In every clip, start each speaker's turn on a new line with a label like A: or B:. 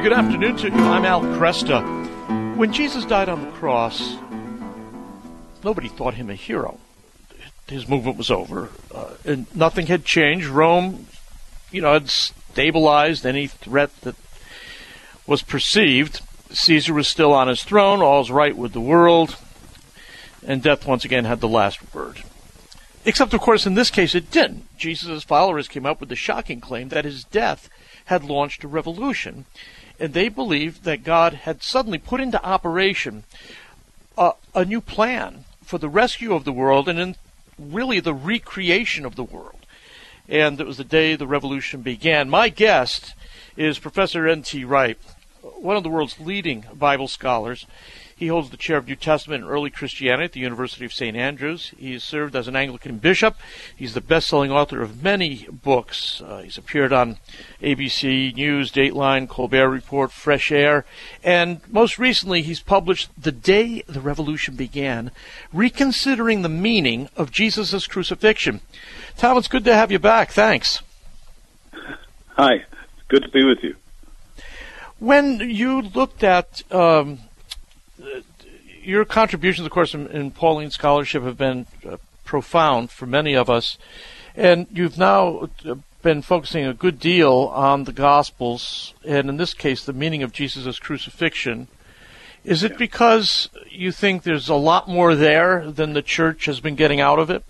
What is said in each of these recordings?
A: Very good afternoon to you. I'm Al Kresta. When Jesus died on the cross, nobody thought him a hero. His movement was over, uh, and nothing had changed. Rome, you know, had stabilized any threat that was perceived. Caesar was still on his throne. All's right with the world, and death once again had the last word. Except, of course, in this case, it didn't. Jesus' followers came up with the shocking claim that his death had launched a revolution, and they believed that God had suddenly put into operation a, a new plan for the rescue of the world and in really the recreation of the world. And it was the day the revolution began. My guest is Professor N.T. Wright, one of the world's leading Bible scholars. He holds the chair of New Testament and Early Christianity at the University of St. Andrews. He has served as an Anglican bishop. He's the best-selling author of many books. Uh, he's appeared on ABC News, Dateline, Colbert Report, Fresh Air, and most recently he's published The Day the Revolution Began, Reconsidering the Meaning of Jesus' Crucifixion. Tom, it's good to have you back. Thanks.
B: Hi. Good to be with you.
A: When you looked at um, your contributions, of course, in, in Pauline scholarship have been uh, profound for many of us, and you've now uh, been focusing a good deal on the Gospels, and in this case, the meaning of Jesus' crucifixion. Is it because you think there's a lot more there than the church has been getting out of it?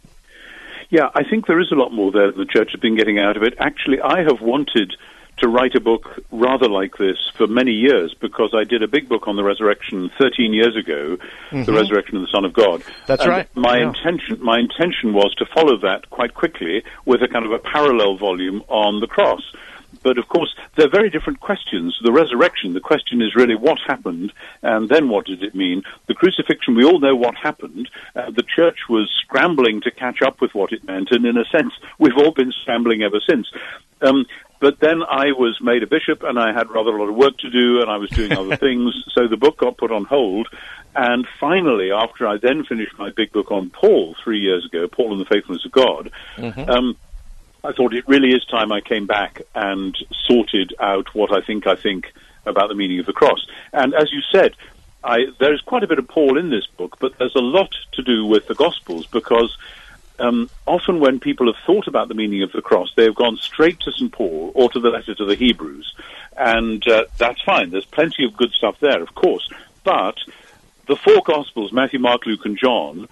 B: Yeah, I think there is a lot more there than the church has been getting out of it. Actually, I have wanted to write a book rather like this for many years because I did a big book on the resurrection 13 years ago, mm-hmm. the resurrection of the Son of God.
A: That's and right.
B: My
A: yeah.
B: intention, my intention was to follow that quite quickly with a kind of a parallel volume on the cross. But of course, they're very different questions. The resurrection, the question is really what happened, and then what did it mean? The crucifixion, we all know what happened. Uh, the church was scrambling to catch up with what it meant, and in a sense, we've all been scrambling ever since. Um, but then I was made a bishop and I had rather a lot of work to do and I was doing other things. So the book got put on hold. And finally, after I then finished my big book on Paul three years ago, Paul and the Faithfulness of God, mm-hmm. um, I thought it really is time I came back and sorted out what I think I think about the meaning of the cross. And as you said, I, there's quite a bit of Paul in this book, but there's a lot to do with the Gospels because um, often when people have thought about the meaning of the cross, they have gone straight to St. Paul or to the letter to the Hebrews. And uh, that's fine. There's plenty of good stuff there, of course. But the four Gospels, Matthew, Mark, Luke, and John,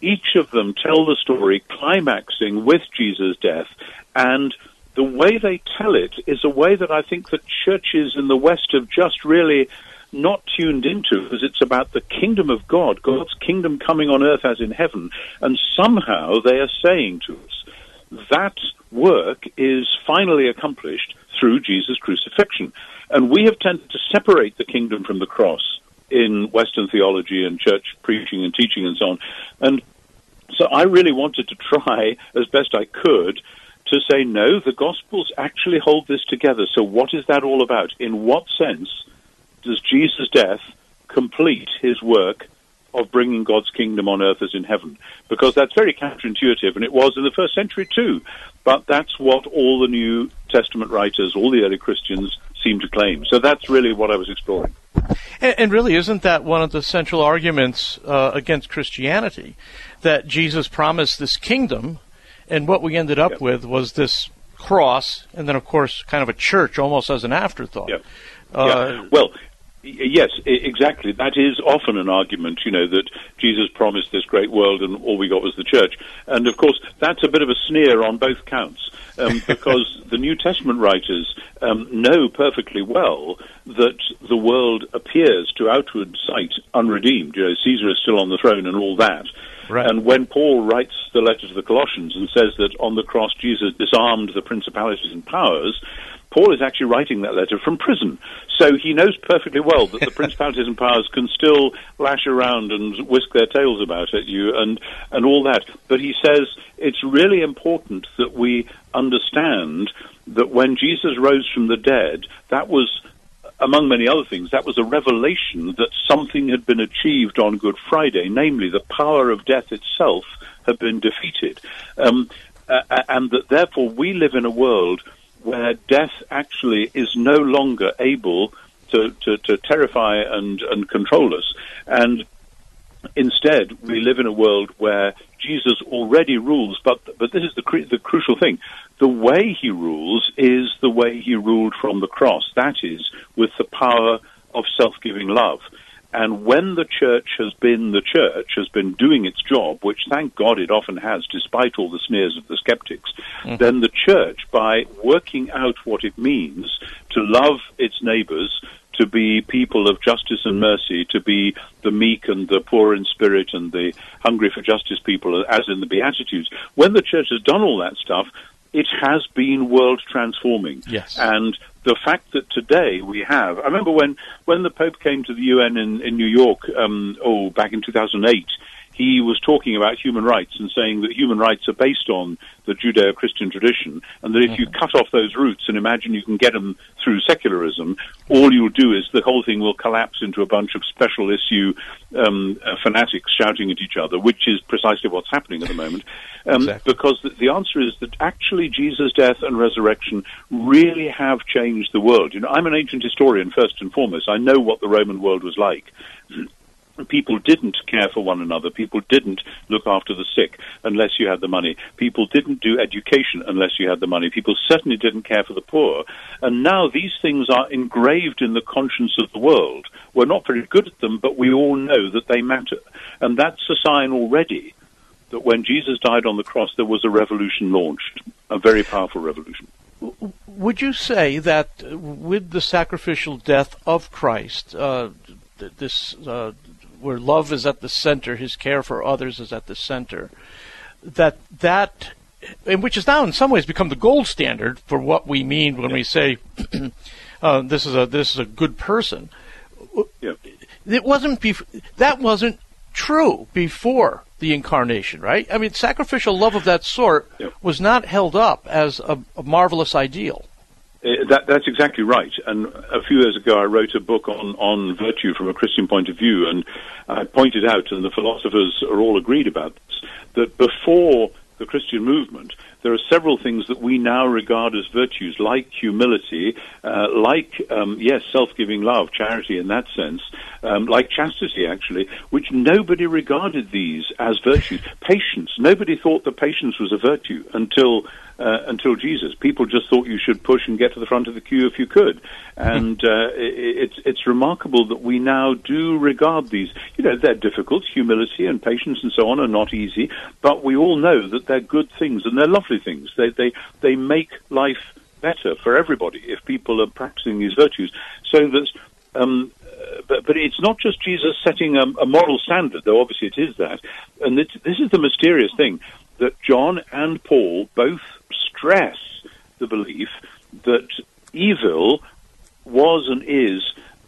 B: each of them tell the story climaxing with Jesus' death. And the way they tell it is a way that I think the churches in the West have just really not tuned into because it's about the kingdom of God, God's kingdom coming on earth as in heaven. And somehow they are saying to us that work is finally accomplished through Jesus' crucifixion. And we have tended to separate the kingdom from the cross in Western theology and church preaching and teaching and so on. And so I really wanted to try as best I could to say, no, the Gospels actually hold this together. So what is that all about? In what sense does Jesus' death complete his work of bringing God's kingdom on earth as in heaven? Because that's very counterintuitive, and it was in the first century too. But that's what all the New Testament writers, all the early Christians, seem to claim. So that's really what I was exploring.
A: And, and really, isn't that one of the central arguments uh, against Christianity? That Jesus promised this kingdom, and what we ended up yep. with was this cross, and then, of course, kind of a church almost as an afterthought.
B: Yep. Uh, yeah. Well, Yes, exactly. That is often an argument, you know, that Jesus promised this great world and all we got was the church. And of course, that's a bit of a sneer on both counts, um, because the New Testament writers um, know perfectly well that the world appears to outward sight unredeemed. You know, Caesar is still on the throne and all that. Right. And when Paul writes the letter to the Colossians and says that on the cross Jesus disarmed the principalities and powers, Paul is actually writing that letter from prison. So he knows perfectly well that the principalities and powers can still lash around and whisk their tails about at you and, and all that. But he says it's really important that we understand that when Jesus rose from the dead, that was among many other things, that was a revelation that something had been achieved on Good Friday, namely the power of death itself had been defeated. Um, uh, and that therefore we live in a world where death actually is no longer able to, to, to terrify and, and control us. And instead, we live in a world where Jesus already rules, but, but this is the, cru- the crucial thing. The way he rules is the way he ruled from the cross. That is, with the power of self-giving love. And when the church has been the church, has been doing its job, which thank God it often has, despite all the sneers of the skeptics, mm-hmm. then the church, by working out what it means to love its neighbors, to be people of justice and mercy, to be the meek and the poor in spirit and the hungry for justice people, as in the Beatitudes. When the church has done all that stuff, it has been world transforming.
A: Yes.
B: And the fact that today we have, I remember when, when the Pope came to the UN in, in New York, um, oh, back in 2008, he was talking about human rights and saying that human rights are based on the Judeo-Christian tradition, and that if you mm-hmm. cut off those roots and imagine you can get them through secularism, all you'll do is the whole thing will collapse into a bunch of special issue um, uh, fanatics shouting at each other, which is precisely what's happening at the moment. Um, exactly. Because the, the answer is that actually Jesus' death and resurrection really have changed the world. You know, I'm an ancient historian first and foremost. I know what the Roman world was like people didn't care for one another. People didn't look after the sick unless you had the money. People didn't do education unless you had the money. People certainly didn't care for the poor. And now these things are engraved in the conscience of the world. We're not very good at them, but we all know that they matter. And that's a sign already that when Jesus died on the cross, there was a revolution launched, a very powerful revolution.
A: Would you say that with the sacrificial death of Christ, uh, this uh, where love is at the center, his care for others is at the center. That that and which has now in some ways become the gold standard for what we mean when yeah. we say uh, this is a this is a good person.
B: Yeah.
A: It wasn't bef- that wasn't true before the incarnation, right? I mean, sacrificial love of that sort yeah. was not held up as a, a marvelous ideal.
B: Uh, that, that's exactly right. And a few years ago, I wrote a book on, on virtue from a Christian point of view, and I pointed out, and the philosophers are all agreed about this, that before the Christian movement, there are several things that we now regard as virtues, like humility, uh, like, um, yes, self-giving love, charity in that sense, um, like chastity, actually, which nobody regarded these as virtues. Patience. Nobody thought that patience was a virtue until uh, until Jesus. People just thought you should push and get to the front of the queue if you could. And uh, it, it's it's remarkable that we now do regard these. You know, they're difficult. Humility and patience and so on are not easy, but we all know that they're good things and they're lovely things. They they they make life better for everybody if people are practicing these virtues. So that um, but, but it's not just Jesus setting a, a, moral standard, though obviously it is that. And this, this is the mysterious thing that John and Paul both stress the belief that evil was and is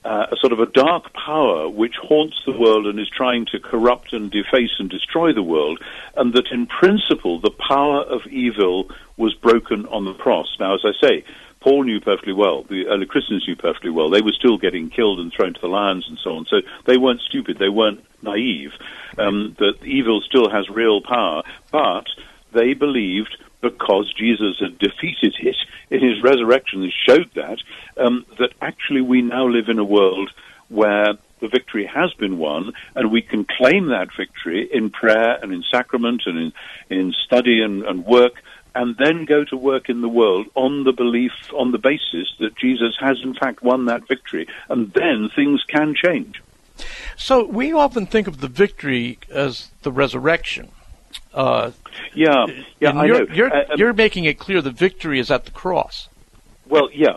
B: uh, a sort of a dark power which haunts the world and is trying to corrupt and deface and destroy the world, and that in principle the power of evil was broken on the cross. Now, as I say, Paul knew perfectly well, the early Christians knew perfectly well, they were still getting killed and thrown to the lions and so on. So they weren't stupid, they weren't naive, um, that evil still has real power, but they believed because Jesus had defeated it in his resurrection and showed that, um, that actually we now live in a world where the victory has been won, and we can claim that victory in prayer and in sacrament and in, in study and, and work, and then go to work in the world on the belief, on the basis that Jesus has in fact won that victory, and then things can change.
A: So we often think of the victory as the resurrection.
B: Uh, yeah, yeah, I
A: you're,
B: know.
A: You're, uh, um, you're making it clear the victory is at the cross.
B: Well, yeah,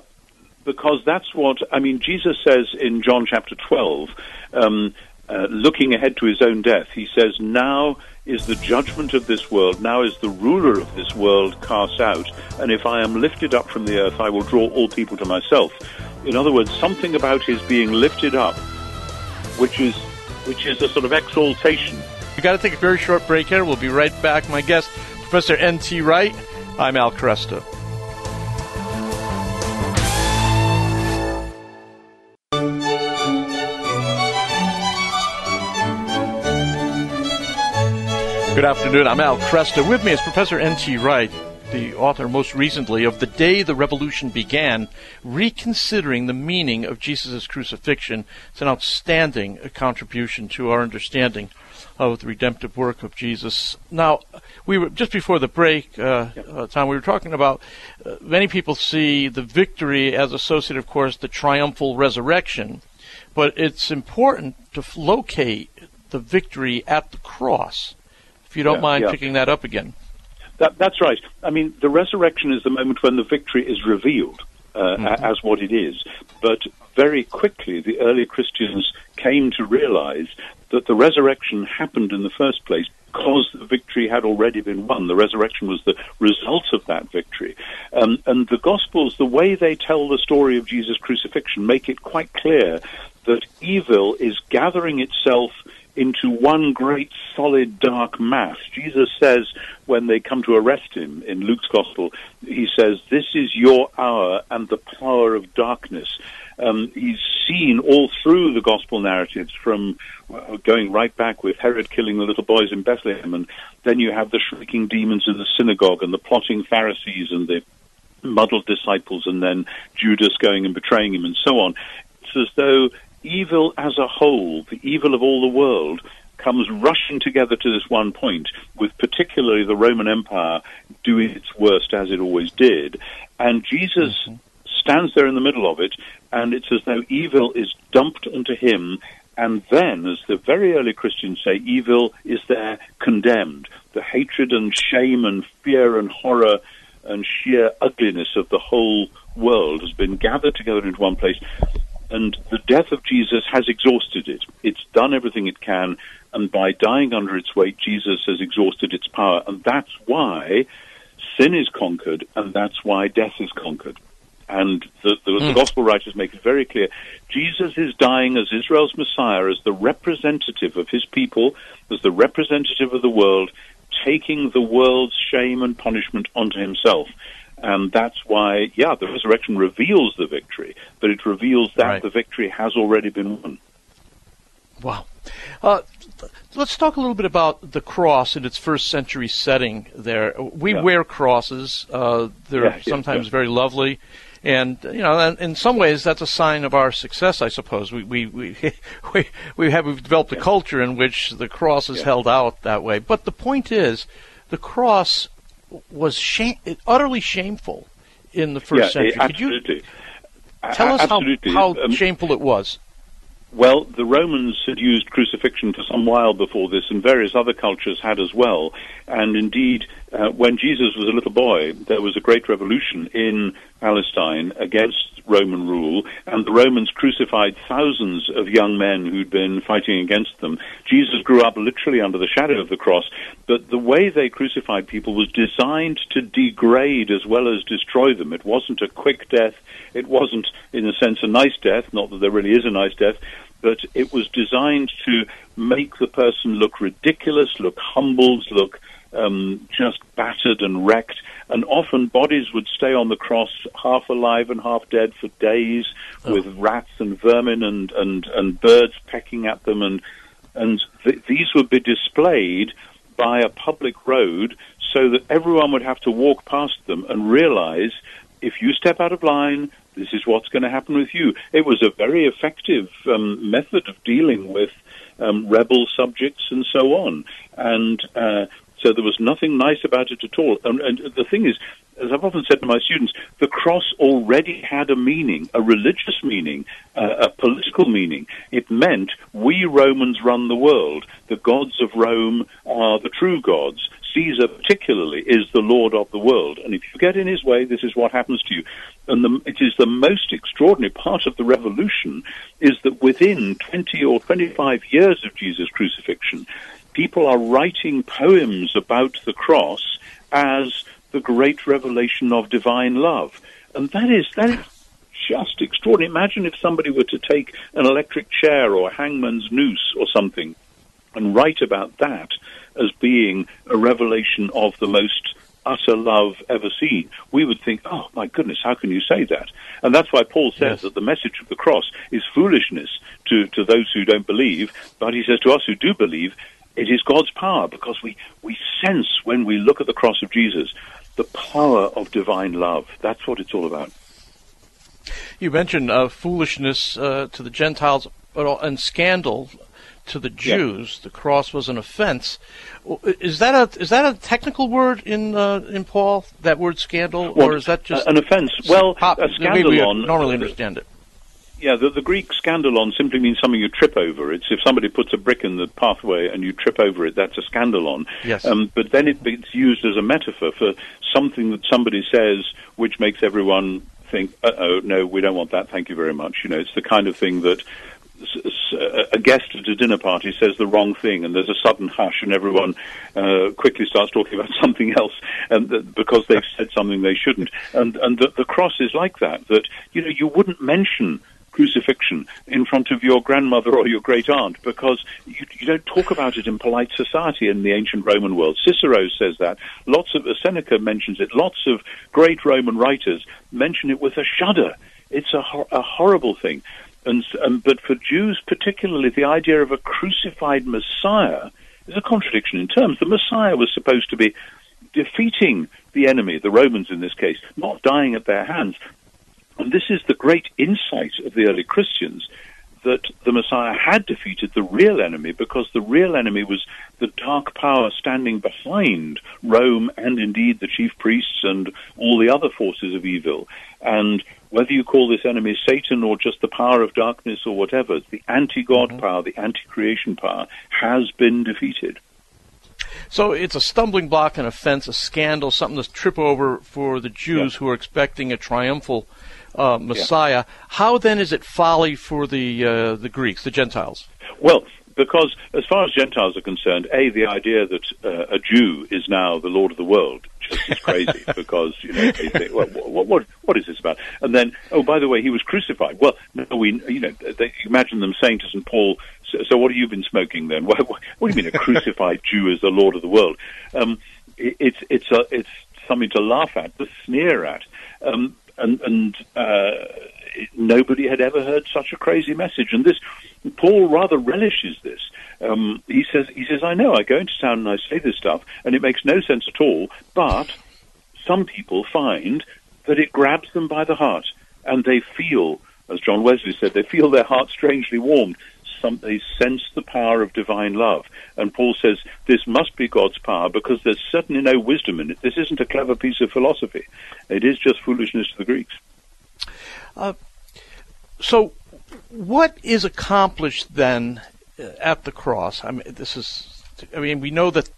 B: because that's what I mean. Jesus says in John chapter twelve, um, uh, looking ahead to his own death, he says, "Now is the judgment of this world. Now is the ruler of this world cast out. And if I am lifted up from the earth, I will draw all people to myself." In other words, something about his being lifted up, which is which is a sort of exaltation
A: We've got to take a very short break here. We'll be right back. My guest, Professor N.T. Wright. I'm Al Kresta. Good afternoon. I'm Al Kresta. With me is Professor N.T. Wright. the author most recently of The Day the Revolution Began, Reconsidering the Meaning of Jesus' Crucifixion. It's an outstanding contribution to our understanding of the redemptive work of Jesus. Now, we were just before the break, uh, uh, Tom. We were talking about uh, many people see the victory as associated, of course, the triumphal resurrection, but it's important to locate the victory at the cross. You don't
B: Yeah,
A: mind
B: yeah.
A: picking that up again.
B: That, that's right. I mean, the resurrection is the moment when the victory is revealed uh, a- as what it is. But very quickly, the early Christians came to realize that the resurrection happened in the first place because the victory had already been won. The resurrection was the result of that victory. Um, and the Gospels, the way they tell the story of Jesus' crucifixion, make it quite clear that evil is gathering itself into one great solid dark mass. Jesus says when they come to arrest him in Luke's gospel, he says, This is your hour and the power of darkness. Um, he's seen all through the gospel narratives from uh, going right back with Herod killing the little boys in Bethlehem, and then you have the shrieking demons in the synagogue and the plotting Pharisees and the muddled disciples and then Judas going and betraying him and so on. It's as though evil as a whole, the evil of all the world, comes rushing together to this one point, with particularly the Roman Empire doing its worst as it always did. And Jesus mm-hmm. stands there in the middle of it, and it's as though evil is dumped onto him. And then, as the very early Christians say, evil is there condemned. The hatred and shame and fear and horror and sheer ugliness of the whole world has been gathered together into one place. And the death of Jesus has exhausted it. It's done everything it can, and by dying under its weight, Jesus has exhausted its power. And that's why sin is conquered, and that's why death is conquered. And the, the, the gospel writers make it very clear. Jesus is dying as Israel's Messiah, as the representative of his people, as the representative of the world, taking the world's shame and punishment onto himself. And that's why, yeah, the resurrection reveals the victory, but it reveals that
A: Right.
B: the victory has already been won.
A: Wow. Uh, let's talk a little bit about the cross in its first century setting there. We
B: Yeah.
A: wear crosses. Uh, they're
B: Yeah,
A: sometimes
B: yeah.
A: very lovely. And you know, and in some ways, that's a sign of our success, I suppose. We we we we, we have we've developed a culture in which the cross is held out that way. But the point is, the cross was shame, utterly shameful in the first
B: yeah,
A: century.
B: eh,
A: Could you tell us how how
B: Um,
A: shameful it was?
B: Well, the Romans had used crucifixion for some while before this, and various other cultures had as well. And indeed, uh, when Jesus was a little boy, there was a great revolution in Palestine against Roman rule, and the Romans crucified thousands of young men who'd been fighting against them. Jesus grew up literally under the shadow of the cross, but the way they crucified people was designed to degrade as well as destroy them. It wasn't a quick death. It wasn't, in a sense, a nice death, not that there really is a nice death, but it was designed to make the person look ridiculous, look humbled, look um, just battered and wrecked. And often bodies would stay on the cross half alive and half dead for days with rats and vermin and, and, and birds pecking at them. And, and th- these would be displayed by a public road so that everyone would have to walk past them and realize if you step out of line, this is what's going to happen with you. It was a very effective um, method of dealing with um, rebel subjects and so on. And uh, so there was nothing nice about it at all. And, and the thing is, as I've often said to my students, the cross already had a meaning, a religious meaning, uh, a political meaning. It meant we Romans run the world. The gods of Rome are the true gods. Caesar, particularly, is the lord of the world. And if you get in his way, this is what happens to you. And the, it is the most extraordinary part of the revolution is that within 20 or 25 years of Jesus' crucifixion, people are writing poems about the cross as the great revelation of divine love. And that is, that is just extraordinary. Imagine if somebody were to take an electric chair or a hangman's noose or something and write about that as being a revelation of the most utter love ever seen, we would think, oh my goodness, how can you say that? And that's why Paul says
A: Yes.
B: that the message of the cross is foolishness to, to those who don't believe, but he says to us who do believe, it is God's power because we, we sense when we look at the cross of Jesus the power of divine love. That's what it's all about.
A: You mentioned uh, foolishness uh, to the Gentiles and scandal to the Jews. Yeah. The cross was an offense. Is that a is that a technical word in uh, in Paul? That word scandal,
B: well,
A: or is that just
B: an offense? Well,
A: pop,
B: a scandalon.
A: normally understand it.
B: Yeah, the, the Greek scandalon simply means something you trip over. It's if somebody puts a brick in the pathway and you trip over it, that's a scandalon.
A: Yes. Um,
B: but then it, it's used as a metaphor for something that somebody says which makes everyone think, oh, no, we don't want that, thank you very much. You know, it's the kind of thing that a guest at a dinner party says the wrong thing, and there's a sudden hush, and everyone uh, quickly starts talking about something else, and th- because they've said something they shouldn't. And and the, the cross is like that. That you know you wouldn't mention crucifixion in front of your grandmother or your great aunt because you, you, don't talk about it in polite society in the ancient Roman world. Cicero says that. Lots of Seneca mentions it. Lots of great Roman writers mention it with a shudder. It's a, a horrible thing. And, but for Jews particularly, the idea of a crucified Messiah is a contradiction in terms. The Messiah was supposed to be defeating the enemy, the Romans in this case, not dying at their hands. And this is the great insight of the early Christians that the Messiah had defeated the real enemy because the real enemy was the dark power standing behind Rome and indeed the chief priests and all the other forces of evil. And whether you call this enemy Satan or just the power of darkness or whatever, the anti God mm-hmm. power, the anti creation power, has been defeated.
A: So it's a stumbling block, an offense, a scandal, something to trip over for the Jews yeah. who are expecting a triumphal uh, Messiah. Yeah. How then is it folly for the uh, the Greeks, the Gentiles?
B: Well, because as far as Gentiles are concerned, a the idea that uh, a Jew is now the Lord of the world just is crazy because you know they think, well, what, what what is this about? And then, oh, by the way, he was crucified. Well, no, we you know they imagine them saying to St. Paul, so, so what have you been smoking then? What, what, what, do you mean a crucified Jew is the Lord of the world? Um, it, it's it's a, it's something to laugh at, to sneer at, um, and and. Uh, nobody had ever heard such a crazy message. And this, Paul rather relishes this. Um, he says, he says, I know, I go into town and I say this stuff, and it makes no sense at all, but some people find that it grabs them by the heart, and they feel, as John Wesley said, they feel their heart strangely warmed. Some, they sense the power of divine love. And Paul says this must be God's power because there's certainly no wisdom in it. This isn't a clever piece of philosophy. It is just foolishness to the Greeks.
A: Uh, so, what is accomplished then uh, at the cross? I mean, this is. I mean, we know that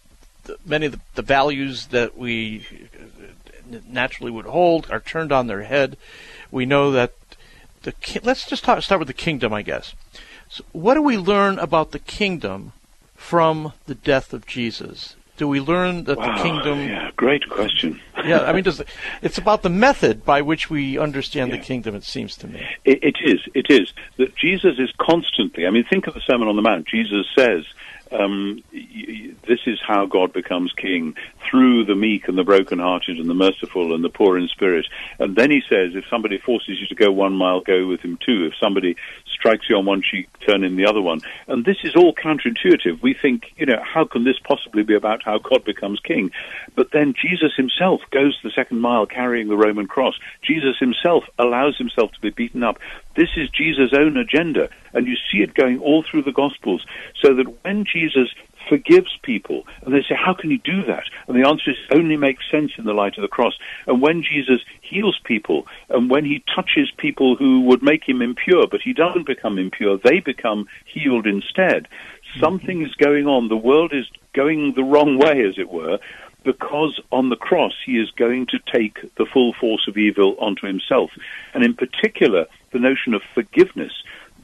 A: many of the, values that we uh, naturally would hold are turned on their head. We know that the let's just talk, start with the kingdom, I guess. So what do we learn about the kingdom from the death of Jesus? do we learn that wow, the kingdom?
B: Yeah, great question.
A: yeah, I mean, does it's about the method by which we understand yeah. the kingdom. It seems to me.
B: It, it is. It is that Jesus is constantly. I mean, think of the Sermon on the Mount. Jesus says, um, this is how God becomes king through the meek and the brokenhearted and the merciful and the poor in spirit. And then he says, if somebody forces you to go one mile, go with him too. If somebody strikes you on one cheek, turn in the other one. And this is all counterintuitive. We think, you know, how can this possibly be about how God becomes king? But then Jesus himself goes the second mile carrying the Roman cross. Jesus himself allows himself to be beaten up. This is Jesus' own agenda. And you see it going all through the Gospels. So that when Jesus forgives people. And they say, how can you do that? And the answer is only makes sense in the light of the cross. And when Jesus heals people, and when he touches people who would make him impure, but he doesn't become impure, they become healed instead. Something is going on. The world is going the wrong way, as it were, because on the cross he is going to take the full force of evil onto himself. And in particular, the notion of forgiveness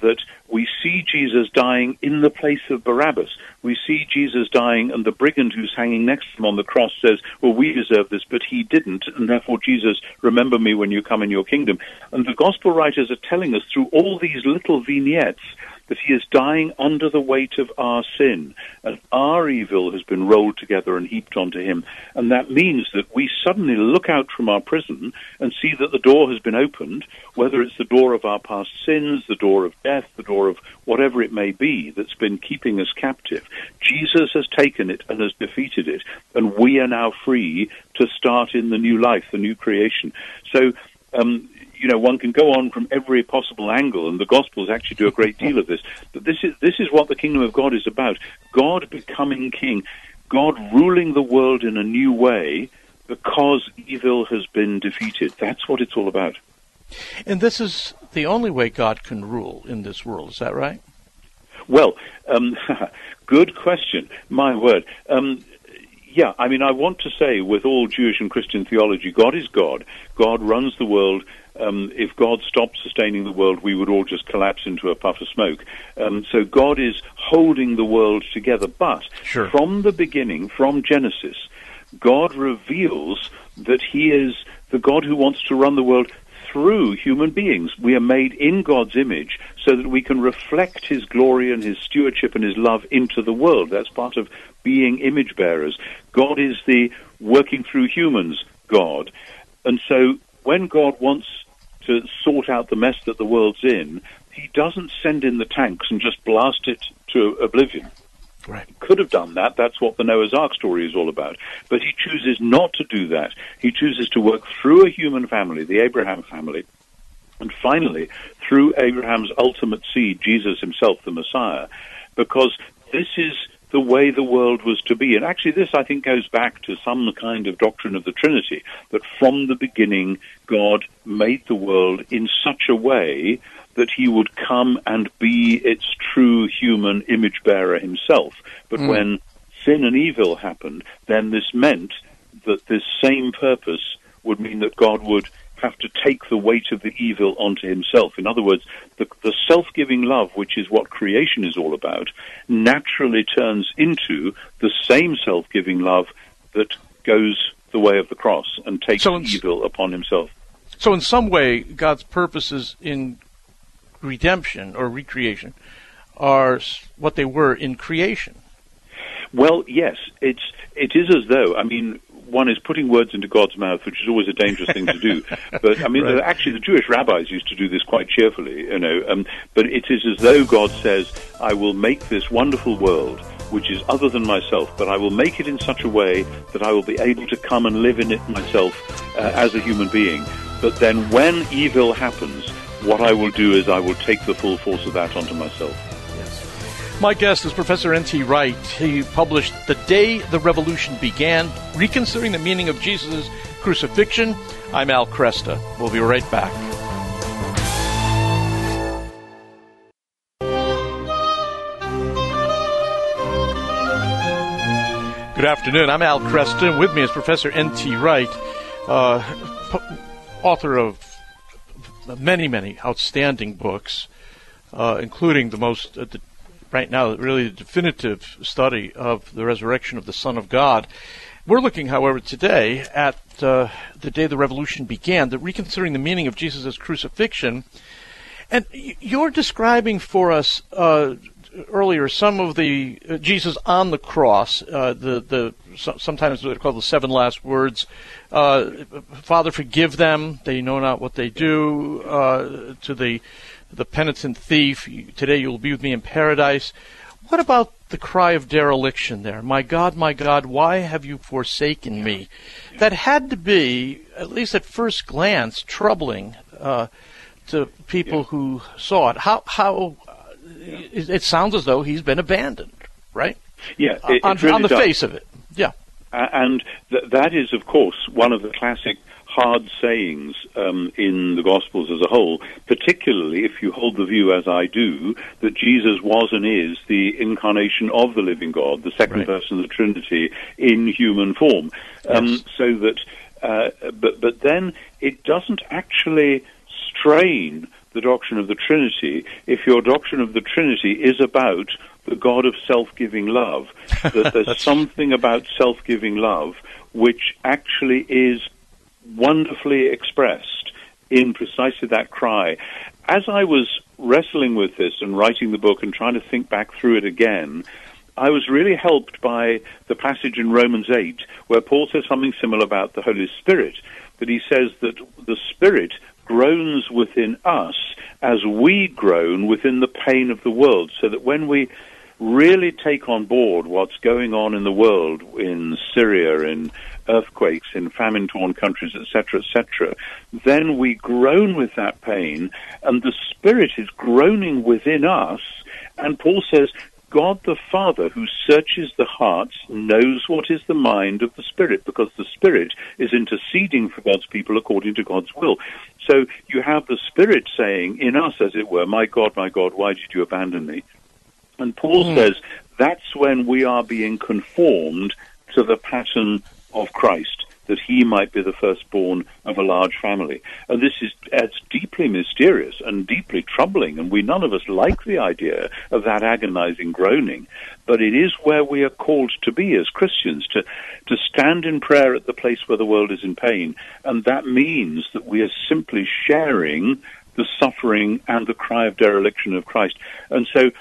B: that we see Jesus dying in the place of Barabbas. We see Jesus dying, and the brigand who's hanging next to him on the cross says, Well, we deserve this, but he didn't, and therefore, Jesus, remember me when you come in your kingdom. And the gospel writers are telling us through all these little vignettes that he is dying under the weight of our sin, and our evil has been rolled together and heaped onto him. And that means that we suddenly look out from our prison and see that the door has been opened, whether it's the door of our past sins, the door of death, the door of whatever it may be that's been keeping us captive. Jesus has taken it and has defeated it, and we are now free to start in the new life, the new creation. So, um, you know, one can go on from every possible angle, and the Gospels actually do a great deal of this. But this is this is what the kingdom of God is about: God becoming king, God ruling the world in a new way because evil has been defeated. That's what it's all about.
A: And this is the only way God can rule in this world. Is that right?
B: Well, um, good question. My word. Um, yeah, I mean, I want to say, with all Jewish and Christian theology, God is God. God runs the world. Um, if God stopped sustaining the world, we would all just collapse into a puff of smoke. Um, so God is holding the world together. But
A: sure.
B: from the beginning, from Genesis, God reveals that He is the God who wants to run the world through human beings. We are made in God's image so that we can reflect His glory and His stewardship and His love into the world. That's part of being image bearers. God is the working through humans God. And so when God wants to sort out the mess that the world's in, he doesn't send in the tanks and just blast it to oblivion.
A: Right.
B: He could have done that. That's what the Noah's Ark story is all about. But he chooses not to do that. He chooses to work through a human family, the Abraham family, and finally through Abraham's ultimate seed, Jesus himself, the Messiah, because this is the way the world was to be. And actually, this, I think, goes back to some kind of doctrine of the Trinity, that from the beginning, God made the world in such a way that he would come and be its true human image bearer himself. But mm. when sin and evil happened, then this meant that this same purpose would mean that God would have to take the weight of the evil onto himself. In other words, the, the self giving love, which is what creation is all about, naturally turns into the same self giving love that goes the way of the cross and takes so evil upon himself.
A: So, in some way, God's purposes in redemption or recreation are what they were in creation.
B: Well, yes, it's it is as though I mean one is putting words into God's mouth, which is always a dangerous thing to do. But I mean, right. actually, the Jewish rabbis used to do this quite cheerfully, you know. Um, but it is as though God says, "I will make this wonderful world." Which is other than myself, but I will make it in such a way that I will be able to come and live in it myself uh, as a human being. But then when evil happens, what I will do is I will take the full force of that onto myself.
A: My guest is Professor N.T. Wright. He published The Day the Revolution Began, Reconsidering the Meaning of Jesus' Crucifixion. I'm Al Kresta. We'll be right back. Good afternoon. I'm Al Kresta. With me is Professor N.T. Wright, uh, author of many, many outstanding books, uh, including the most uh, the right now really the definitive study of the resurrection of the Son of God. We're looking, however, today at uh, the day the revolution began, the reconsidering the meaning of Jesus' crucifixion. And you're describing for us uh, earlier some of the uh, Jesus on the cross, uh, the the sometimes they're called the seven last words. Uh, Father, forgive them; they know not what they do. Uh, to the the penitent thief, today you will be with me in paradise. What about the cry of dereliction there? My God, my God, why have you forsaken me? That had to be, at least at first glance, troubling uh, to people yeah. who saw it. How, how it, it, sounds as though he's been abandoned, right?
B: Yeah,
A: it, on,
B: really
A: on, the
B: does.
A: face of it. Yeah.
B: and th- that is, of course, one of the classic hard sayings um, in the Gospels as a whole, particularly if you hold the view, as I do, that Jesus was and is the incarnation of the living God, the second right. person of the Trinity in human form. Um, yes. So that, uh, but but then it doesn't actually strain the doctrine of the Trinity if your doctrine of the Trinity is about the God of self-giving love. That there's something about self-giving love which actually is wonderfully expressed in precisely that cry. as I was wrestling with this and writing the book and trying to think back through it again, I was really helped by the passage in Romans 8 where Paul says something similar about the Holy Spirit. That he says that the Spirit groans within us as we groan within the pain of the world, so that when we really take on board what's going on in the world, in Syria, in earthquakes, in famine torn countries, etc., etc., then we groan with that pain, and the Spirit is groaning within us. And Paul says, God the Father, who searches the hearts, knows what is the mind of the Spirit, because the Spirit is interceding for God's people according to God's will. So you have the Spirit saying in us, as it were, My God, my God, why did you abandon me? And Paul mm. says that's when we are being conformed to the pattern of Christ that he might be the firstborn of a large family. And this is it's deeply mysterious and deeply troubling, and we none of us like the idea of that agonizing groaning. But it is where we are called to be as Christians, to, to stand in prayer at the place where the world is in pain. And that means that we are simply sharing the suffering and the cry of dereliction of Christ. And so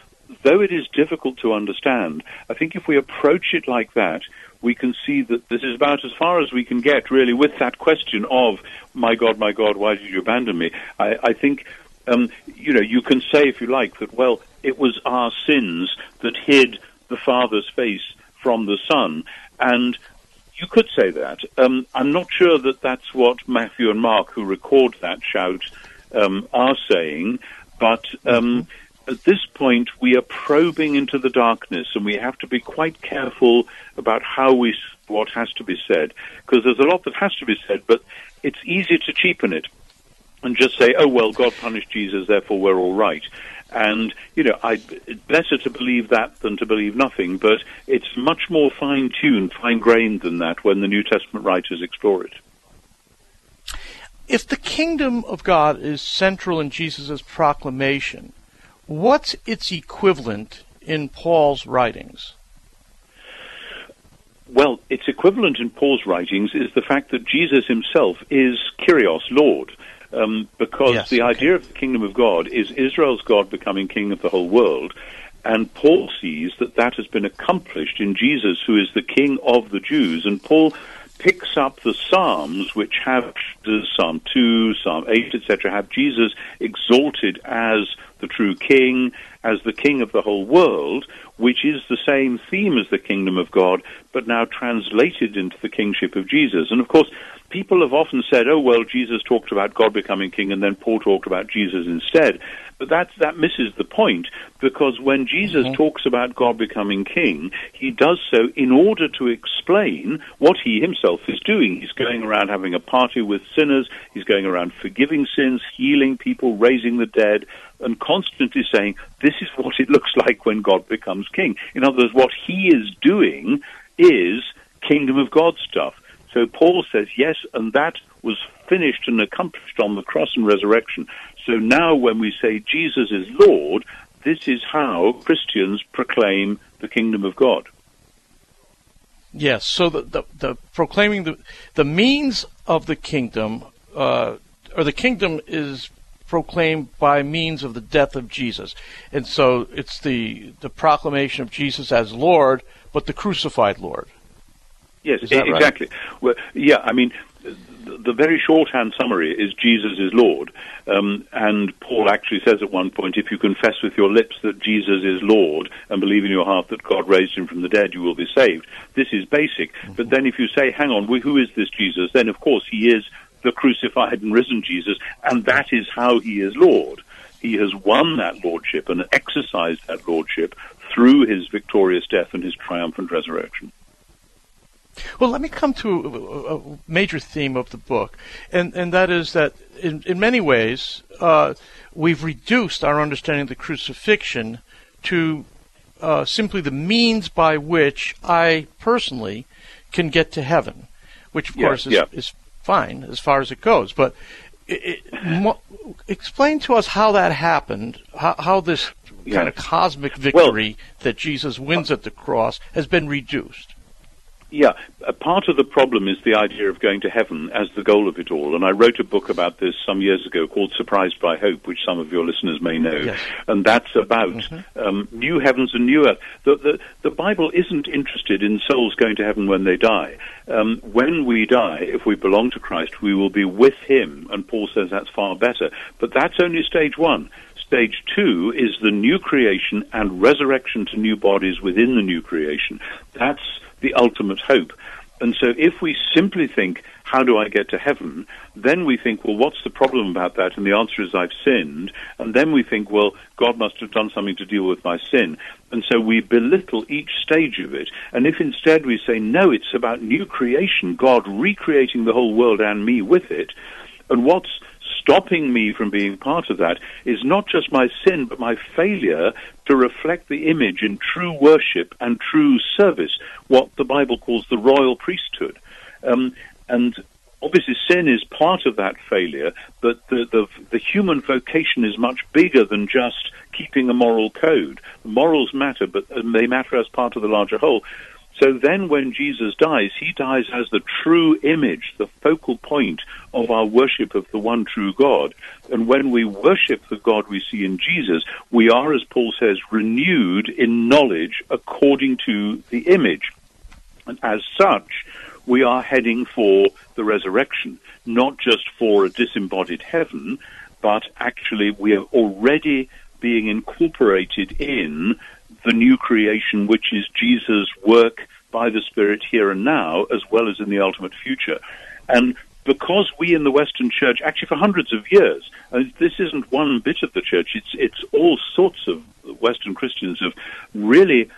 B: though it is difficult to understand, I think if we approach it like that, we can see that this is about as far as we can get, really, with that question of, my God, my God, why did you abandon me? I, I think, um, you know, you can say, if you like, that, well, it was our sins that hid the Father's face from the Son. And you could say that. Um, I'm not sure that that's what Matthew and Mark, who record that shout, um, are saying, but um, mm-hmm at this point, we are probing into the darkness, and we have to be quite careful about how we what has to be said, because there's a lot that has to be said, but it's easy to cheapen it and just say, "Oh well, God punished Jesus, therefore we're all right." And you know, I, it's better to believe that than to believe nothing. But it's much more fine-tuned, fine-grained than that when the New Testament writers explore it.
A: If the kingdom of God is central in Jesus' proclamation, What's its equivalent in Paul's writings?
B: Well, its equivalent in Paul's writings is the fact that Jesus himself is Kyrios, Lord. Um, because yes, the okay. idea of the kingdom of God is Israel's God becoming king of the whole world. And Paul sees that that has been accomplished in Jesus, who is the king of the Jews. And Paul picks up the Psalms, which have Psalm 2, Psalm 8, etc., have Jesus exalted as the true king, as the king of the whole world, which is the same theme as the kingdom of God, but now translated into the kingship of Jesus. And of course, people have often said, oh, well, Jesus talked about God becoming king, and then Paul talked about Jesus instead. But that, that misses the point, because when Jesus mm-hmm. talks about God becoming king, he does so in order to explain what he himself is doing. He's going around having a party with sinners, he's going around forgiving sins, healing people, raising the dead, and constantly saying, this is what it looks like when God becomes king. In other words, what he is doing is kingdom of God stuff. So Paul says, yes, and that was finished and accomplished on the cross and resurrection. So now when we say Jesus is Lord, this is how Christians proclaim the kingdom of God.
A: Yes, so the, the, the proclaiming the, the means of the kingdom, uh, or the kingdom is proclaimed by means of the death of Jesus. And so it's the, the proclamation of Jesus as Lord, but the crucified Lord.
B: Yes, exactly. Right? Well, yeah, I mean, the very shorthand summary is Jesus is Lord. Um, and Paul actually says at one point, if you confess with your lips that Jesus is Lord and believe in your heart that God raised him from the dead, you will be saved. This is basic. Mm-hmm. But then if you say, hang on, who is this Jesus? Then of course he is the crucified and risen Jesus, and that is how he is Lord. He has won that lordship and exercised that lordship through his victorious death and his triumphant resurrection.
A: Well, let me come to a, major theme of the book, and, and that is that in, in many ways uh, we've reduced our understanding of the crucifixion to uh, simply the means by which I personally can get to heaven, which of course is, yeah. is, fine as far as it goes. But it, it, mo- explain to us how that happened, how, how this kind of cosmic victory well, that Jesus wins at the cross has been reduced.
B: Yeah, a part of the problem is the idea of going to heaven as the goal of it all. And I wrote a book about this some years ago called Surprised by Hope, which some of your listeners may know.
A: Yes.
B: And that's about mm-hmm. um, new heavens and new earth. The, the, the, Bible isn't interested in souls going to heaven when they die. Um, when we die, if we belong to Christ, we will be with Him. And Paul says that's far better. But that's only stage one. Stage two is the new creation and resurrection to new bodies within the new creation. That's the ultimate hope. And so if we simply think, how do I get to heaven? Then we think, well, what's the problem about that? And the answer is, I've sinned. And then we think, well, God must have done something to deal with my sin. And so we belittle each stage of it. And if instead we say, no, it's about new creation, God recreating the whole world and me with it, and what's stopping me from being part of that is not just my sin, but my failure to reflect the image in true worship and true service, what the Bible calls the royal priesthood. Um, and obviously sin is part of that failure, but the, the, the, human vocation is much bigger than just keeping a moral code. Morals matter, but they matter as part of the larger whole. So then when Jesus dies, he dies as the true image, the focal point of our worship of the one true God. And when we worship the God we see in Jesus, we are, as Paul says, renewed in knowledge according to the image. And as such, we are heading for the resurrection, not just for a disembodied heaven, but actually we are already being incorporated in the new creation, which is Jesus' work by the Spirit here and now, as well as in the ultimate future. And because we in the Western Church, actually for hundreds of years, and this isn't one bit of the church, it's, it's all sorts of Western Christians have really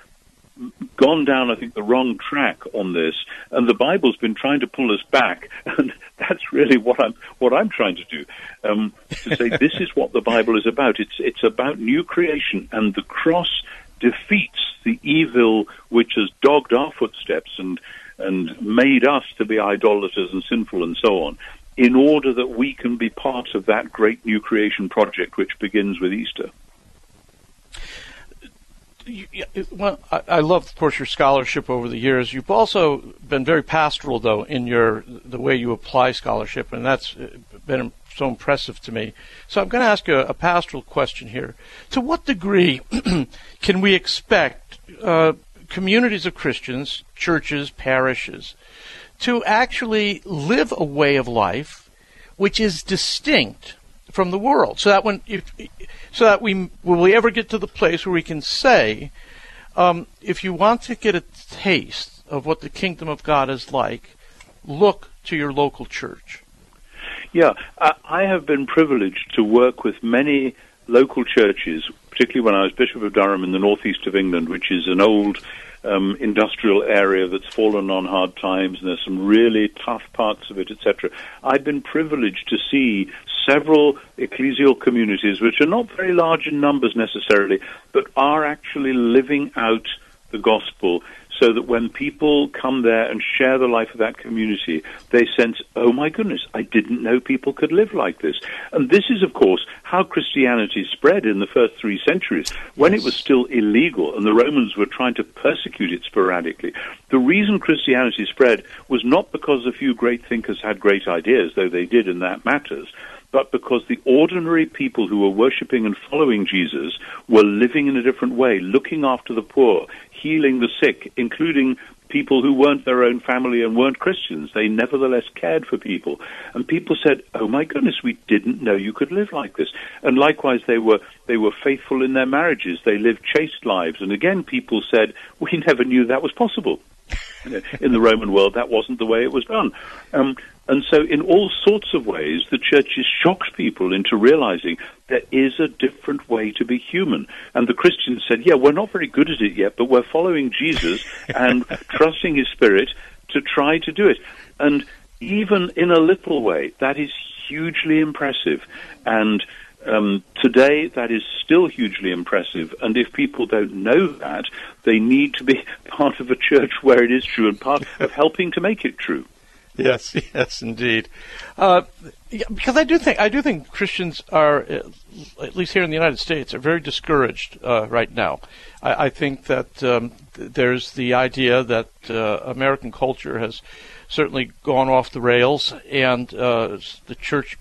B: gone down, I think, the wrong track on this, and the Bible's been trying to pull us back, and that's really what I'm what I'm trying to do. Um, to say this is what the Bible is about. It's it's about new creation, and the cross defeats the evil which has dogged our footsteps and and made us to be idolaters and sinful and so on, in order that we can be part of that great new creation project which begins with Easter.
A: Well, I love, of course, your scholarship over the years. You've also been very pastoral, though, in your the way you apply scholarship, and that's uh, been so impressive to me. So I'm going to ask a, a pastoral question here. To what degree can we expect uh, communities of Christians, churches, parishes, to actually live a way of life which is distinct from the world, so that when if, so that we will we ever get to the place where we can say, um, if you want to get a taste of what the kingdom of God is like, look to your local church.
B: Yeah, I have been privileged to work with many local churches, particularly when I was Bishop of Durham in the northeast of England, which is an old um, industrial area that's fallen on hard times, and there's some really tough parts of it, etc. I've been privileged to see several ecclesial communities, which are not very large in numbers necessarily, but are actually living out the gospel so that when people come there and share the life of that community, they sense, oh my goodness, I didn't know people could live like this. And this is, of course, how Christianity spread in the first three centuries, when yes. it was still illegal and the Romans were trying to persecute it sporadically. The reason Christianity spread was not because a few great thinkers had great ideas, though they did, and that matters but because the ordinary people who were worshipping and following Jesus were living in a different way, looking after the poor, healing the sick, including people who weren't their own family and weren't Christians. They nevertheless cared for people. And people said, "Oh my goodness, we didn't know you could live like this." And likewise they were they were faithful in their marriages. They lived chaste lives. And again people said, "We never knew that was possible." in the Roman world, that wasn't the way it was done. Um, and so, in all sorts of ways, the church has shocked people into realizing there is a different way to be human. And the Christians said, yeah, we're not very good at it yet, but we're following Jesus and trusting his spirit to try to do it. And even in a little way, that is hugely impressive. And um, today, that is still hugely impressive. And if people don't know that, they need to be part of a church where it is true and part of helping to make it true.
A: Yes, yes, indeed. Uh, because I do think I do think Christians are, uh, at least here in the United States, are very discouraged uh, right now. I, I think that um, th- there's the idea that uh, American culture has certainly gone off the rails, and uh, the church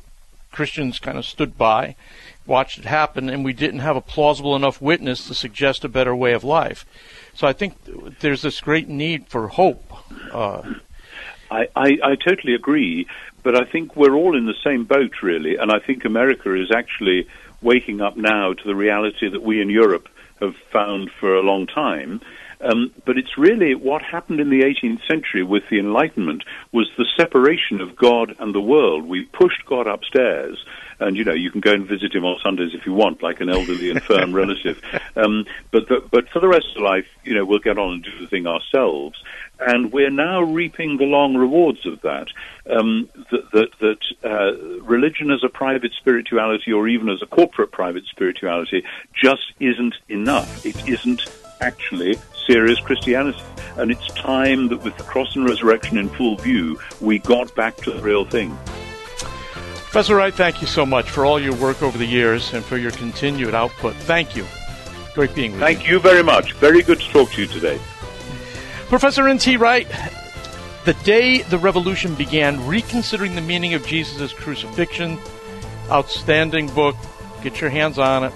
A: Christians kind of stood by, watched it happen, and we didn't have a plausible enough witness to suggest a better way of life. So I think there's this great need for hope.
B: I, I, I totally agree, but I think we're all in the same boat, really, and I think America is actually waking up now to the reality that we in Europe have found for a long time. Um, but it's really what happened in the 18th century with the Enlightenment was the separation of God and the world. We pushed God upstairs, and you know you can go and visit him on Sundays if you want, like an elderly infirm relative. Um, but the, but for the rest of life, you know, we'll get on and do the thing ourselves. And we're now reaping the long rewards of that. Um, that that, that uh, religion as a private spirituality, or even as a corporate private spirituality, just isn't enough. It isn't actually serious Christianity. And it's time that with the cross and resurrection in full view, we got back to the real thing.
A: Professor Wright, thank you so much for all your work over the years and for your continued output. Thank you. Great being with
B: thank you. Thank you very much. Very good to talk to you today.
A: Professor N.T. Wright, the day the revolution began, reconsidering the meaning of Jesus' crucifixion, outstanding book. Get your hands on it.